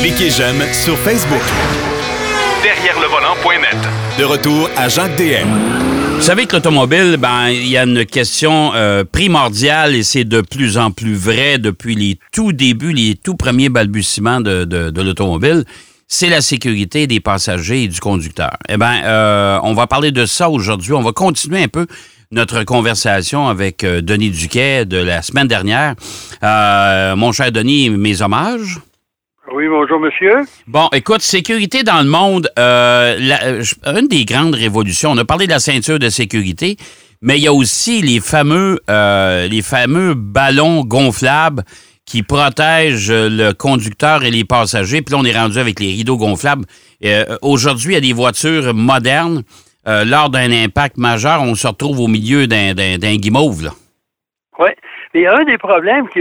Cliquez j'aime sur Facebook. Derrière le volant.net. De retour à Jacques DM. Vous savez que l'automobile, ben, il y a une question euh, primordiale et c'est de plus en plus vrai depuis les tout débuts, les tout premiers balbutiements de, de, l'automobile. C'est la sécurité des passagers et du conducteur. Eh bien, euh, on va parler de ça aujourd'hui. On va continuer un peu notre conversation avec euh, Denis Duquet de la semaine dernière. mon cher Denis, mes hommages. Oui, bonjour, monsieur. Bon, écoute, sécurité dans le monde, euh, euh, une des grandes révolutions, on a parlé de la ceinture de sécurité, mais il y a aussi les fameux, euh, les fameux ballons gonflables qui protègent le conducteur et les passagers. Puis là, on est rendu avec les rideaux gonflables. Aujourd'hui, il y a des voitures modernes. lors d'un impact majeur, on se retrouve au milieu d'un guimauve. Oui. Il y a un des problèmes que,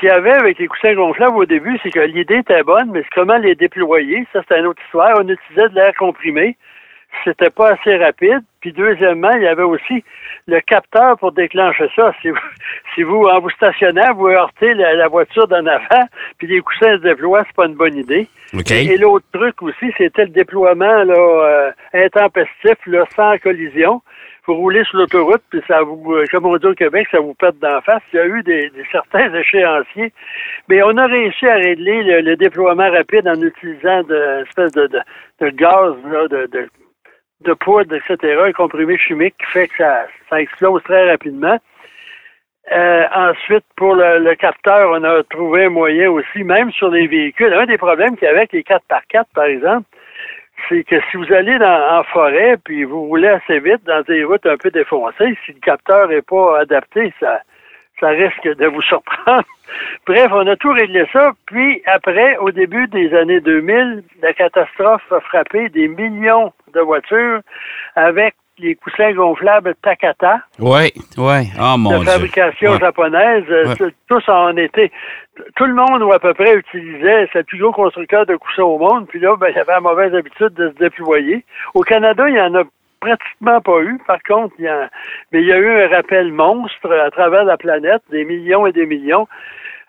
qu'il y avait avec les coussins gonflables au début, c'est que l'idée était bonne, mais comment les déployer. Ça, c'est une autre histoire. On utilisait de l'air comprimé. C'était pas assez rapide. Puis deuxièmement, il y avait aussi le capteur pour déclencher ça. Si vous, si vous en vous stationnant, vous heurtez la, voiture d'en avant, puis les coussins se déploient, c'est pas une bonne idée. Et, l'autre truc aussi, c'était le déploiement là, euh, intempestif, là, sans collision vous roulez sur l'autoroute, puis ça vous, euh, comme on dit au Québec, ça vous pète d'en face. Il y a eu des, certains échéanciers. Mais on a réussi à régler le, déploiement rapide en utilisant de, espèce de, de, gaz, de, de, de poudre, etc., un comprimé chimique qui fait que ça, ça explose très rapidement. Euh, ensuite, pour le, capteur, on a trouvé un moyen aussi, même sur les véhicules. Un des problèmes qu'il y avait avec les 4x4, par exemple, c'est que si vous allez dans, en forêt puis vous roulez assez vite dans des routes un peu défoncées, si le capteur n'est pas adapté, ça, ça risque de vous surprendre. Bref, on a tout réglé ça. Puis après, au début des années 2000, la catastrophe a frappé des millions de voitures avec les coussins gonflables Takata. Oui, oui. Oh mon De fabrication japonaise. Tous en été. Tout le monde, ou à peu près, utilisait, c'est le plus gros constructeur de coussins au monde. Puis là, ben, il avait la mauvaise habitude de se déployer. Au Canada, il y en a pratiquement pas eu. Par contre, il y a, mais il y a eu un rappel monstre à travers la planète, des millions et des millions.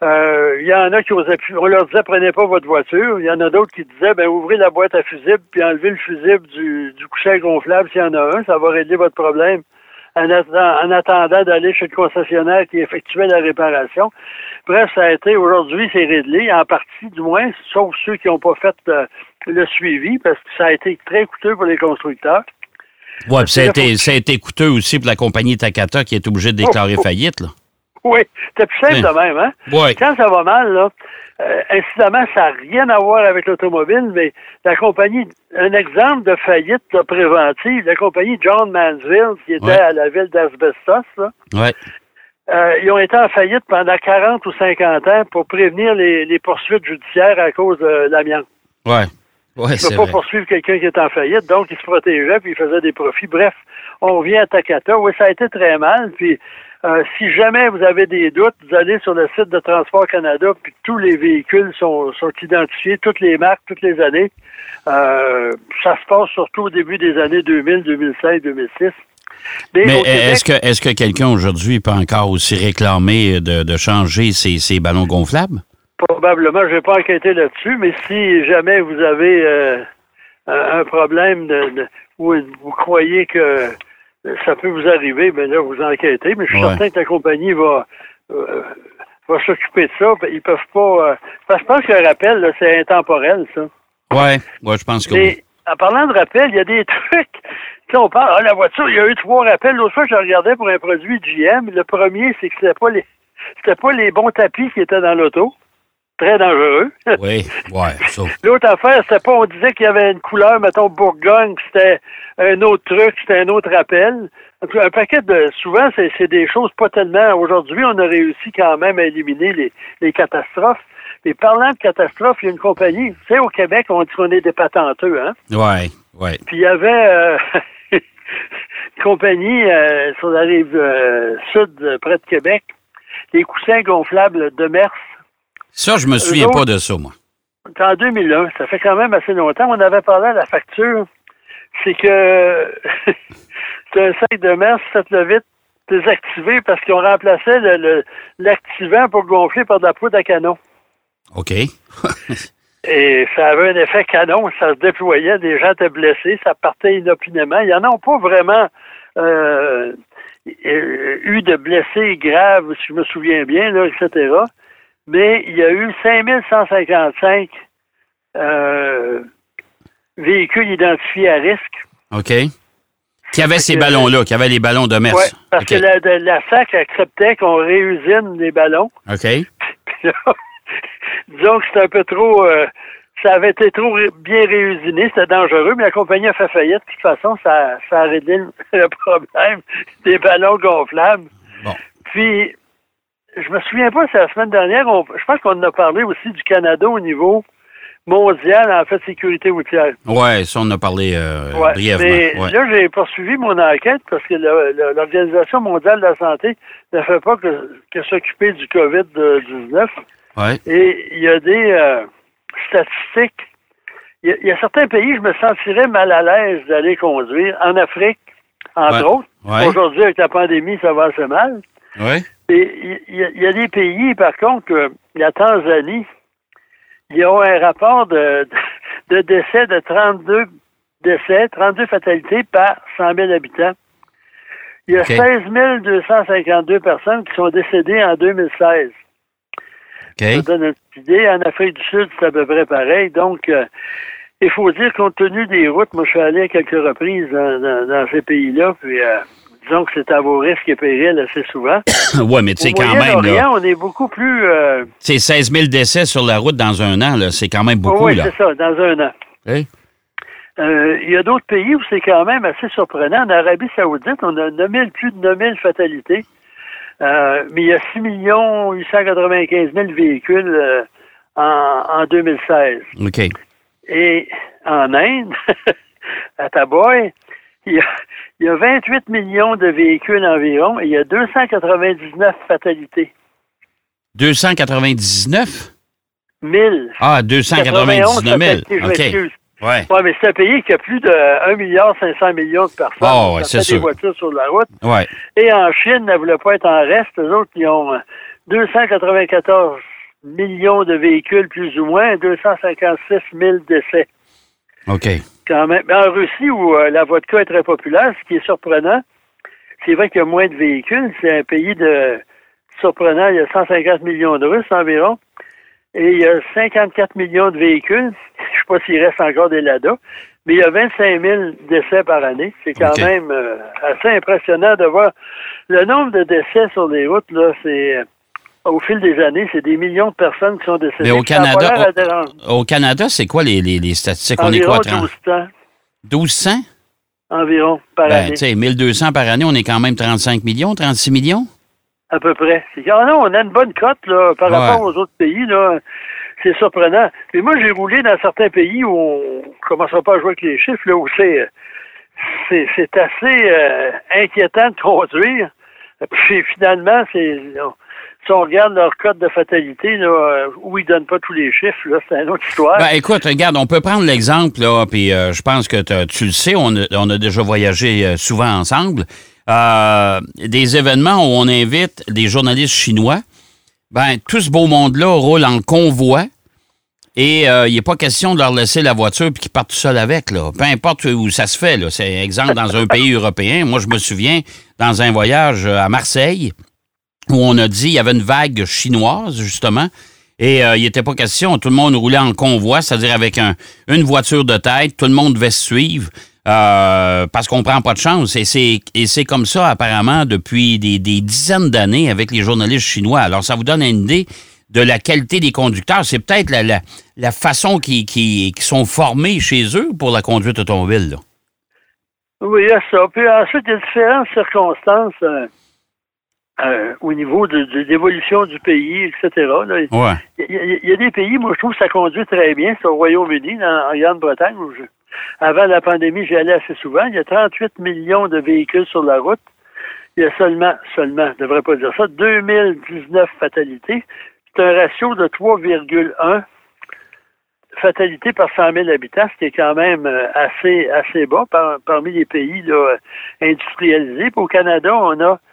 Euh, il y en a qui osaient plus. On leur disait prenez pas votre voiture. Il y en a d'autres qui disaient ben ouvrez la boîte à fusible puis enlevez le fusible du, du coussin gonflable s'il y en a un, ça va régler votre problème. En, en attendant d'aller chez le concessionnaire qui effectuait la réparation. Bref, ça a été aujourd'hui, c'est réglé, en partie du moins, sauf ceux qui n'ont pas fait euh, le suivi, parce que ça a été très coûteux pour les constructeurs. Oui, ça, a été, ça a été coûteux aussi pour la compagnie Takata qui est obligée de déclarer oh, oh. faillite. Là. Oui, c'est plus simple de même, hein? Oui. Quand ça va mal, là, euh, incidemment, ça n'a rien à voir avec l'automobile, mais la compagnie, un exemple de faillite préventive, la compagnie John Mansville, qui était à la ville d'Asbestos, là, ouais. Euh, ils ont été en faillite pendant 40 ou 50 ans pour prévenir les, les poursuites judiciaires à cause de l'amiante. Ouais. Ouais, ne peut pas poursuivre quelqu'un qui est en faillite, donc il se protégeait puis il faisait des profits. Bref, on revient à Takata. Oui, ça a été très mal. Puis euh, si jamais vous avez des doutes, vous allez sur le site de Transport Canada, puis tous les véhicules sont, sont identifiés, toutes les marques, toutes les années. Euh, ça se passe surtout au début des années 2000, 2005, 2006. Mais, est-ce que, est-ce que quelqu'un aujourd'hui peut encore aussi réclamer de, de changer ces, ballons gonflables? Probablement, je ne vais pas enquêter là-dessus, mais si jamais vous avez euh, un problème de, où vous croyez que ça peut vous arriver, ben là, vous enquêtez, mais je suis certain que la compagnie va, euh, va s'occuper de ça. Ils peuvent pas. Euh, parce que je pense que le rappel, c'est intemporel, ça. Oui, ouais, je pense que oui. En parlant de rappel, il y a des trucs. Tu sais, on parle, ah, la voiture, il y a eu trois rappels. L'autre fois, je regardais pour un produit GM. Le premier, c'est que c'était pas les c'était pas les bons tapis qui étaient dans l'auto très dangereux. oui, ouais. L'autre affaire, c'était pas, on disait qu'il y avait une couleur, mettons, Bourgogne, c'était un autre truc, c'était un autre appel. Un paquet de, souvent, c'est des choses pas tellement, aujourd'hui, on a réussi quand même à éliminer les, les catastrophes. Mais parlant de catastrophes, il y a une compagnie, tu sais, au Québec, on dit qu'on est des patenteux, hein? Oui, oui. Puis il y avait euh, une compagnie euh, sur la rive euh, sud, près de Québec, des coussins gonflables de Mers ça, je me souviens pas de ça, moi. En 2001, ça fait quand même assez longtemps. On avait parlé à la facture. C'est que c'est un sac de mers, faites-le vite, désactivé parce qu'on remplaçait l'activant pour gonfler par de la poudre à canon. OK. Et ça avait un effet canon, ça se déployait, des gens étaient blessés, ça partait inopinément. Il n'y en a pas vraiment euh, eu de blessés graves, si je me souviens bien, là, etc. Mais il y a eu 5155 euh, véhicules identifiés à risque. OK. Qui avaient ces ballons-là, qui avaient les ballons de messe. Oui, parce que la, la, SAC acceptait qu'on réusine les ballons. OK. disons que c'était un peu trop. Euh, ça avait été trop bien réusiné, c'était dangereux, mais la compagnie a fait faillite. De toute façon, ça, ça a réglé le problème des ballons gonflables. Bon. Puis, je me souviens pas, c'est la semaine dernière, je pense qu'on a parlé aussi du Canada au niveau mondial en fait sécurité routière. Oui, ça, on en a parlé euh, brièvement. Mais là, j'ai poursuivi mon enquête parce que l'Organisation mondiale de la santé ne fait pas que, que s'occuper du COVID-19. Et il y a des euh, statistiques. Il y, a, certains pays, je me sentirais mal à l'aise d'aller conduire. En Afrique, entre autres. Aujourd'hui, avec la pandémie, ça va assez mal. Et il y, a des pays, par contre, la Tanzanie, ils ont un rapport de, de décès de 32 décès, 32 fatalités par 100 000 habitants. Il y a 16 252 personnes qui sont décédées en 2016. Ça donne une petite idée. En Afrique du Sud, c'est à peu près pareil. Donc, euh, il faut dire, compte tenu des routes, moi, je suis allé à quelques reprises dans, ces pays-là, puis euh, disons que c'est à vos risques et périls assez souvent. oui, mais tu sais, quand même. Là, on est beaucoup plus. Euh, c'est 16 000 décès sur la route dans un an, là. C'est quand même beaucoup, oui, c'est ça, dans un an. Il y a d'autres pays où c'est quand même assez surprenant. En Arabie Saoudite, on a 9 plus de 9 000 fatalités. Euh, mais il y a 6 895 000 véhicules euh, en, en, 2016. OK. Et en Inde, à Taboy, il y, a, il y, a, 28 millions de véhicules environ et il y a 299 fatalités. 299? 1000. Ah, 299 000. OK. Ouais. ouais mais c'est un pays qui a plus de 1,5 milliard millions de personnes. Oh, ouais, c'est des voitures sur la route. Ouais. Et en Chine, ne voulait pas être en reste. Les autres, ils ont 294 millions de véhicules, plus ou moins, 256 000 décès. OK. Quand même. En Russie, où euh, la vodka est très populaire, ce qui est surprenant, c'est vrai qu'il y a moins de véhicules. C'est un pays de surprenant. Il y a 150 millions de Russes environ. Et il y a 54 millions de véhicules. Je ne sais pas s'il reste encore des LADA, mais il y a 25 000 décès par année. C'est quand même euh, assez impressionnant de voir le nombre de décès sur les routes. Là, c'est au fil des années, c'est des millions de personnes qui sont décédées. Mais au Canada, au, Canada, c'est quoi les, les, statistiques? Environ on est quoi, 1200? Environ par ben, année. Tu 1200 par année, on est quand même 35 millions, 36 millions? à peu près. Ah non, on a une bonne cote là, par rapport aux autres pays. Là. C'est surprenant. Mais moi, j'ai roulé dans certains pays où on ne commencera pas à jouer avec les chiffres, là, où c'est, c'est, assez euh, inquiétant de conduire. Puis finalement, c'est si on regarde leur code de fatalité, là, où ils donnent pas tous les chiffres, là, c'est une autre histoire. Ben, écoute, regarde, on peut prendre l'exemple, là, puis euh, je pense que tu le sais, on a, déjà voyagé euh, souvent ensemble. Euh, des événements où on invite des journalistes chinois, ben, tout ce beau monde-là roule en convoi. Et euh, il n'est pas question de leur laisser la voiture et qu'ils partent tout seuls avec. Là. Peu importe où ça se fait. C'est exemple dans un pays européen. Moi, je me souviens, dans un voyage à Marseille, où on a dit il y avait une vague chinoise, justement. Et euh, il n'était pas question, tout le monde roulait en convoi, c'est-à-dire avec un, une voiture de tête, tout le monde devait se suivre. Euh, parce qu'on prend pas de chance. Et c'est, comme ça, apparemment, depuis des, dizaines d'années avec les journalistes chinois. Alors, ça vous donne une idée de la qualité des conducteurs. C'est peut-être la, façon qui, qui, sont formés chez eux pour la conduite automobile. Oui, il ça. Puis ensuite, il y a différentes circonstances euh, euh, au niveau de, l'évolution du pays, etc. Il, y a, des pays, moi, je trouve que ça conduit très bien. C'est au Royaume-Uni, en Grande-Bretagne, où je, avant la pandémie, j'y allais assez souvent. Il y a 38 millions de véhicules sur la route. Il y a seulement, seulement, je ne devrais pas dire ça, 2019 fatalités. C'est un ratio de 3,1 fatalités par 100 000 habitants, ce qui est quand même euh, assez, assez bas parmi les pays industrialisés. au Canada, on a Euh,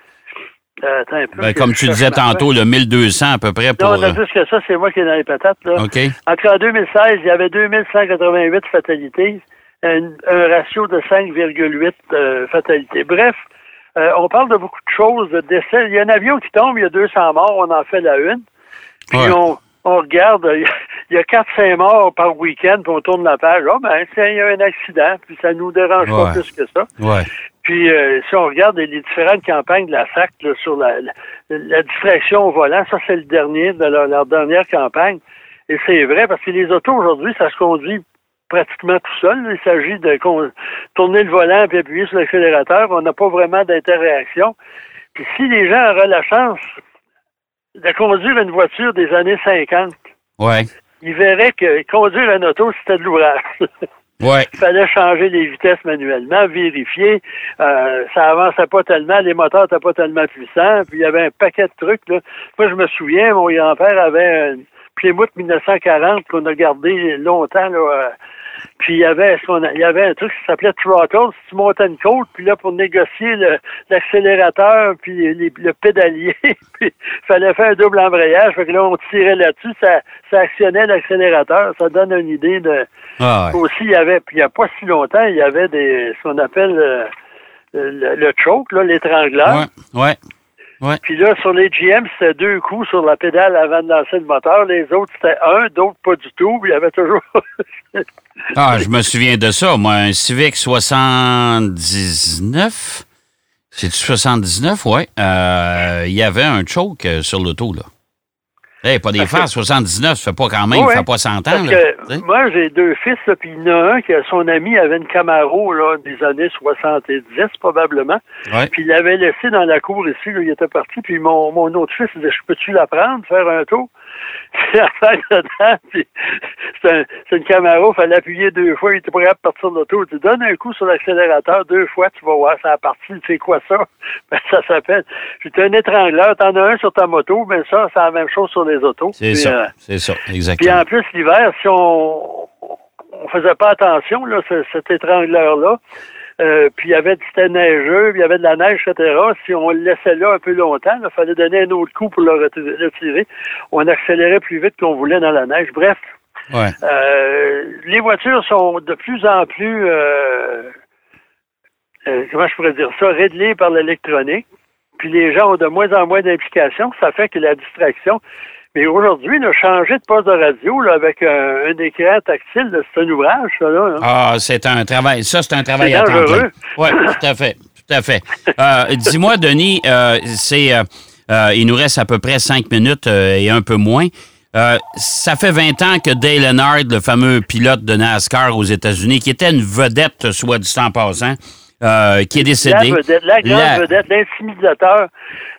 attends un peu, Ben, comme tu disais tantôt, le 1200 à peu près pour... Non, on a euh, plus que ça, c'est moi qui ai dans les patates. Là. OK. Entre en 2016, il y avait 2188 fatalités, un, un ratio de 5,8 euh, fatalités. Bref, euh, on parle de beaucoup de choses, de décès. Il y a un avion qui tombe, il y a 200 morts, on en fait la une. Puis Ouais. on, on regarde, euh, il y a 4-5 morts par week-end, puis on tourne la page. Ah, ben, c'est- il y a un accident, puis ça nous dérange pas plus que ça. Ouais. Puis, euh, si on regarde les, différentes campagnes de la SAC là, sur la, la, la distraction au volant, ça, c'est le dernier de leur, leur dernière campagne. Et c'est vrai, parce que les autos, aujourd'hui, ça se conduit pratiquement tout seul. Il s'agit de tourner le volant puis appuyer sur l'accélérateur. On n'a pas vraiment d'interaction. Puis, si les gens auraient la chance de conduire une voiture des années 50, Ouais. ils verraient que conduire une auto, c'était de l'ouvrage. Ouais. Il fallait changer les vitesses manuellement, vérifier. Euh, ça avançait pas tellement, les moteurs n'étaient pas tellement puissants. Puis il y avait un paquet de trucs. Là. Moi, je me souviens, mon grand-père avait un Plymouth 1940 qu'on a gardé longtemps. Là, euh, puis il y avait ce qu'on a- il y avait un truc qui s'appelait throttle. Si tu montais une côte, puis là, pour négocier l'accélérateur, puis les- le pédalier, puis il fallait faire un double embrayage. Fait que là, on tirait là-dessus, ça, ça actionnait l'accélérateur. Ça donne une idée de, Ah, ouais. aussi, il y avait, puis il n'y a pas si longtemps, il y avait des, ce qu'on appelle euh, le, le choke, là, l'étrangleur. Ouais. Ouais. Puis là, sur les GM, c'était deux coups sur la pédale avant de lancer le moteur. Les autres, c'était un, d'autres pas du tout. Il y avait toujours... Ah, je me souviens de ça. Moi, un Civic 79. C'est-tu 79? Oui. Euh, il y avait un choke euh, sur l'auto, là. Eh, pas des Parce que- phares, 79, ça fait pas quand même, Ouais, ça fait pas 100 ans, Parce là. que moi, j'ai deux fils, puis il y en a un que son ami avait une Camaro là, des années 70, probablement. Puis il l'avait laissé dans la cour ici, là, il était parti, puis mon, mon autre fils il disait Je peux-tu la prendre, faire un tour? Puis puis c'est un- c'est une Camaro, il fallait appuyer deux fois, il était capable de partir de l'auto. Il dit Donne un coup sur l'accélérateur deux fois, tu vas voir, ça a parti. C'est quoi ça? Ben, ça s'appelle. J'ai un étrangleur, t'en as un sur ta moto, mais ça, c'est la même chose sur les autos. C'est Puis, ça, euh, c'est ça, puis exactement. en plus, l'hiver, si on on faisait pas attention, là, ce- cet étrangleur-là, euh, puis il y avait c'était neigeux, puis il y avait de la neige, etc. Si on le laissait là un peu longtemps, il fallait donner un autre coup pour le reti- retirer. On accélérait plus vite qu'on voulait dans la neige. Bref, Ouais. euh, les voitures sont de plus en plus, euh, comment je pourrais dire ça, réglées par l'électronique. Puis les gens ont de moins en moins d'implications. Ça fait que la distraction. Mais aujourd'hui, changer de poste de radio là, avec un, un écran tactile, c'est un ouvrage, ça, là. hein. Ah, c'est un travail. Ça, c'est un travail à temps plein. Oui, tout à fait. Tout à fait. Euh, Dis-moi, Denis, euh, c'est, euh, il nous reste à peu près cinq minutes et un peu moins. Ça fait 20 ans que Dale Earnhardt, le fameux pilote de NASCAR aux États-Unis, qui était une vedette, soit du temps passant, euh, qui est décédé. La vedette, la grande La- vedette, l'intimidateur.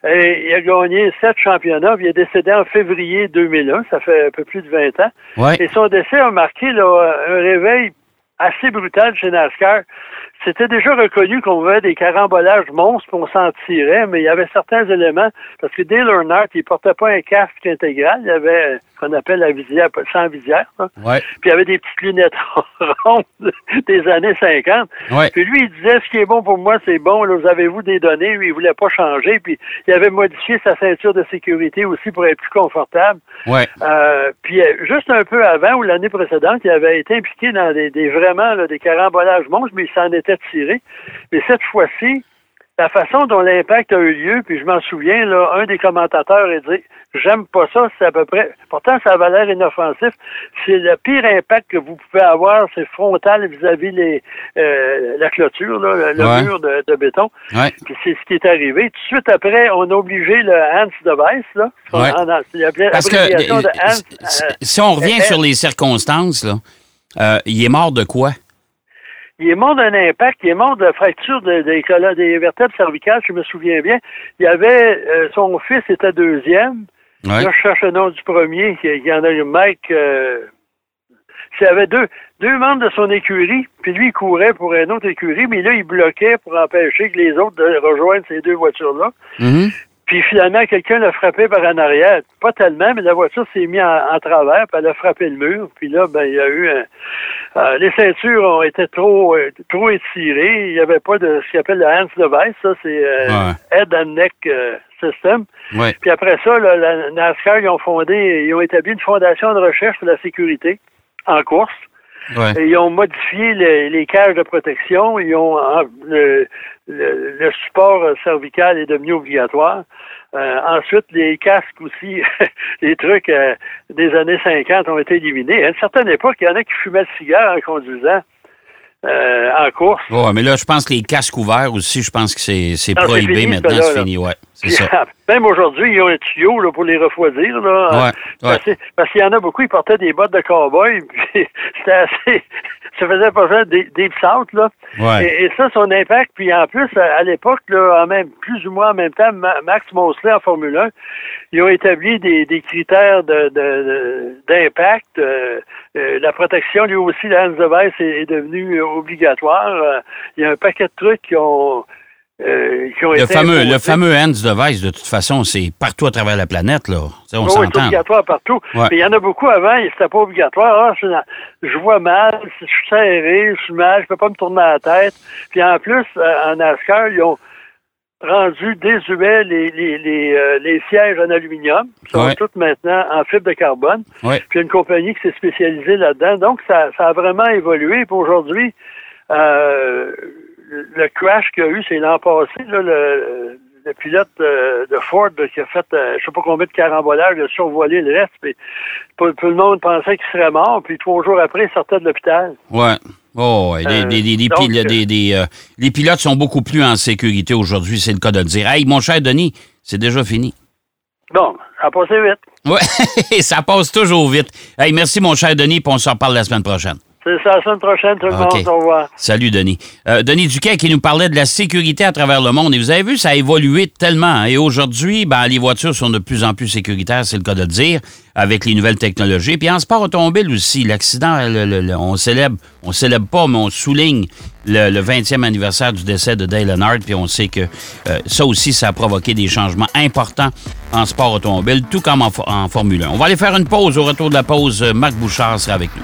Euh, il a gagné sept championnats, puis il est décédé en février 2001, ça fait un peu plus de 20 ans. Ouais. Et son décès a marqué là, un réveil assez brutal chez NASCAR. C'était déjà reconnu qu'on avait des carambolages monstres, puis on s'en tirait, mais il y avait certains éléments, parce que Dale Earnhardt, il portait pas un casque intégral, il avait ce qu'on appelle la visière, sans visière, là. Ouais. puis il avait des petites lunettes rondes des années 50. Ouais. Puis lui, il disait, ce qui est bon pour moi, c'est bon, là, vous avez-vous des données, lui, il voulait pas changer, puis il avait modifié sa ceinture de sécurité aussi pour être plus confortable. Ouais. Euh, puis euh, juste un peu avant ou l'année précédente, il avait été impliqué dans des, des vraiment là, des carambolages monstres, mais il s'en était tiré. Mais cette fois-ci, la façon dont l'impact a eu lieu, puis je m'en souviens, là, un des commentateurs a dit J'aime pas ça, c'est à peu près. Pourtant, ça avait l'air inoffensif. C'est le pire impact que vous pouvez avoir, c'est frontal vis-à-vis les euh, la clôture, là, le Ouais. mur de, de béton. Ouais. Puis c'est ce qui est arrivé. Tout de suite après, on a obligé le Hans device, là. Ouais. Parce que abréviation de euh, Hans, si- euh, si on revient euh, sur les circonstances, là, euh, il est mort de quoi? Il est mort d'un impact, il est mort de fracture de- des colonnes- des vertèbres cervicales, je me souviens bien. Il y avait, euh, son fils était deuxième. Ouais. Là, je cherche le nom du premier, il y en a eu Mike. Euh, il y avait deux, deux membres de son écurie, puis lui, il courait pour une autre écurie, mais là, il bloquait pour empêcher que les autres de rejoindre ces deux voitures-là. Mhm. Puis finalement, quelqu'un l'a frappé par en arrière. Pas tellement, mais la voiture s'est mise en, en travers, puis elle a frappé le mur. Puis là, ben, il y a eu un, Euh, les ceintures ont été trop euh, trop étirées. Il n'y avait pas de ce qu'on appelle le hands device, ça c'est euh, head and neck system. Puis après ça, la NASCAR ils ont fondé, ils ont établi une fondation de recherche pour la sécurité en course. ils ont modifié les, cages de protection. Ils ont le, le, support cervical est devenu obligatoire. ensuite, les casques aussi, les trucs des années 50 ont été éliminés. À une certaine époque, il y en a qui fumaient le cigare en conduisant. Euh, en course. Oui, mais là, je pense que les casques ouverts aussi, je pense que c'est prohibé maintenant, c'est fini, ouais. C'est ça. Même aujourd'hui, il y a un tuyau là, pour les refroidir. Là, parce, qu'il y en a beaucoup, ils portaient des bottes de cowboy, puis c'était assez ça faisait pas ça des, des là. Et, ça, son impact, puis en plus, à, l'époque, là, en même, plus ou moins en même temps, Max Mosley en Formule 1, ils ont établi des, des critères de, d'impact. Euh, euh, la protection, lui aussi, la Hans Device est, est devenue obligatoire. Euh, il y a un paquet de trucs qui ont euh, le fameux, le fameux hands device, de toute façon, c'est partout à travers la planète, là. on oh, c'est obligatoire partout. Mais il y en a beaucoup avant, c'était pas obligatoire. Ah, je vois mal, je suis serré, je suis mal, je peux pas me tourner la tête. Puis en plus, euh, en NASCAR, ils ont rendu désuets les, les, les, euh, les sièges en aluminium, qui sont tous maintenant en fibre de carbone. Puis il y a une compagnie qui s'est spécialisée là-dedans. Donc, ça, ça a vraiment évolué. Puis aujourd'hui, euh, le crash qu'il y a eu, c'est l'an passé, là, le, pilote de, Ford qui a fait, euh, je sais pas combien de carambolages, il a survolé le reste, puis tout, le monde pensait qu'il serait mort, puis trois jours après, il sortait de l'hôpital. Ouais. Oh, les, euh, euh, les, pilotes sont beaucoup plus en sécurité aujourd'hui, c'est le cas de le dire. Hey, mon cher Denis, c'est déjà fini. Bon, ça a passé vite. Oui, ça passe toujours vite. Hey, merci, mon cher Denis, puis on se reparle la semaine prochaine. C'est ça, la semaine prochaine, tout le monde. Au revoir. Salut, Denis. Euh, Denis Duquet qui nous parlait de la sécurité à travers le monde. Et vous avez vu, ça a évolué tellement. Hein. Et aujourd'hui, ben, les voitures sont de plus en plus sécuritaires, c'est le cas de le dire, avec les nouvelles technologies. Puis en sport automobile aussi, l'accident, on célèbre, on célèbre pas, mais on souligne le, 20e anniversaire du décès de Dale Earnhardt. Puis on sait que euh, ça aussi, ça a provoqué des changements importants en sport automobile, tout comme en, en Formule 1. On va aller faire une pause. Au retour de la pause, Marc Bouchard sera avec nous